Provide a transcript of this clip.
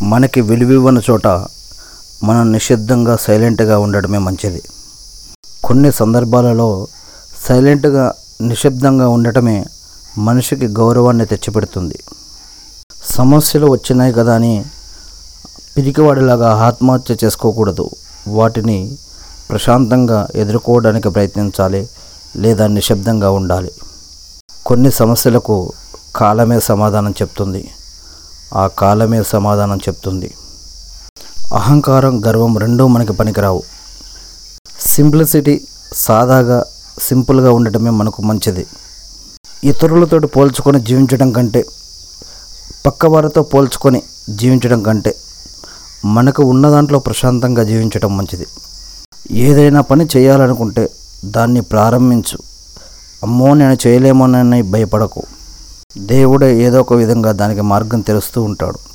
మనకి విలువివ్వని చోట మనం నిశ్శబ్దంగా సైలెంట్గా ఉండడమే మంచిది. కొన్ని సందర్భాలలో సైలెంట్గా నిశ్శబ్దంగా ఉండటమే మనిషికి గౌరవాన్ని తెచ్చిపెడుతుంది. సమస్యలు వచ్చినాయి కదా అని పిరికివాడిలాగా ఆత్మహత్య చేసుకోకూడదు. వాటిని ప్రశాంతంగా ఎదుర్కోవడానికి ప్రయత్నించాలి లేదా నిశ్శబ్దంగా ఉండాలి. కొన్ని సమస్యలకు కాలమే సమాధానం చెప్తుంది. ఆ కాలమే సమాధానం చెప్తుంది. అహంకారం గర్వం రెండూ మనకి పనికిరావు. సింప్లిసిటీ సాదాగా సింపుల్గా ఉండటమే మనకు మంచిది. ఇతరులతో పోల్చుకొని జీవించడం కంటే పక్కవారితో పోల్చుకొని జీవించడం కంటే మనకు ఉన్న దాంట్లో ప్రశాంతంగా జీవించడం మంచిది. ఏదైనా పని చేయాలనుకుంటే దాన్ని ప్రారంభించు. అమ్మో నేను చేయలేమోనని భయపడకు. దేవుడే ఏదో ఒక విధంగా దానికి మార్గం తెలుస్తూ ఉంటాడు.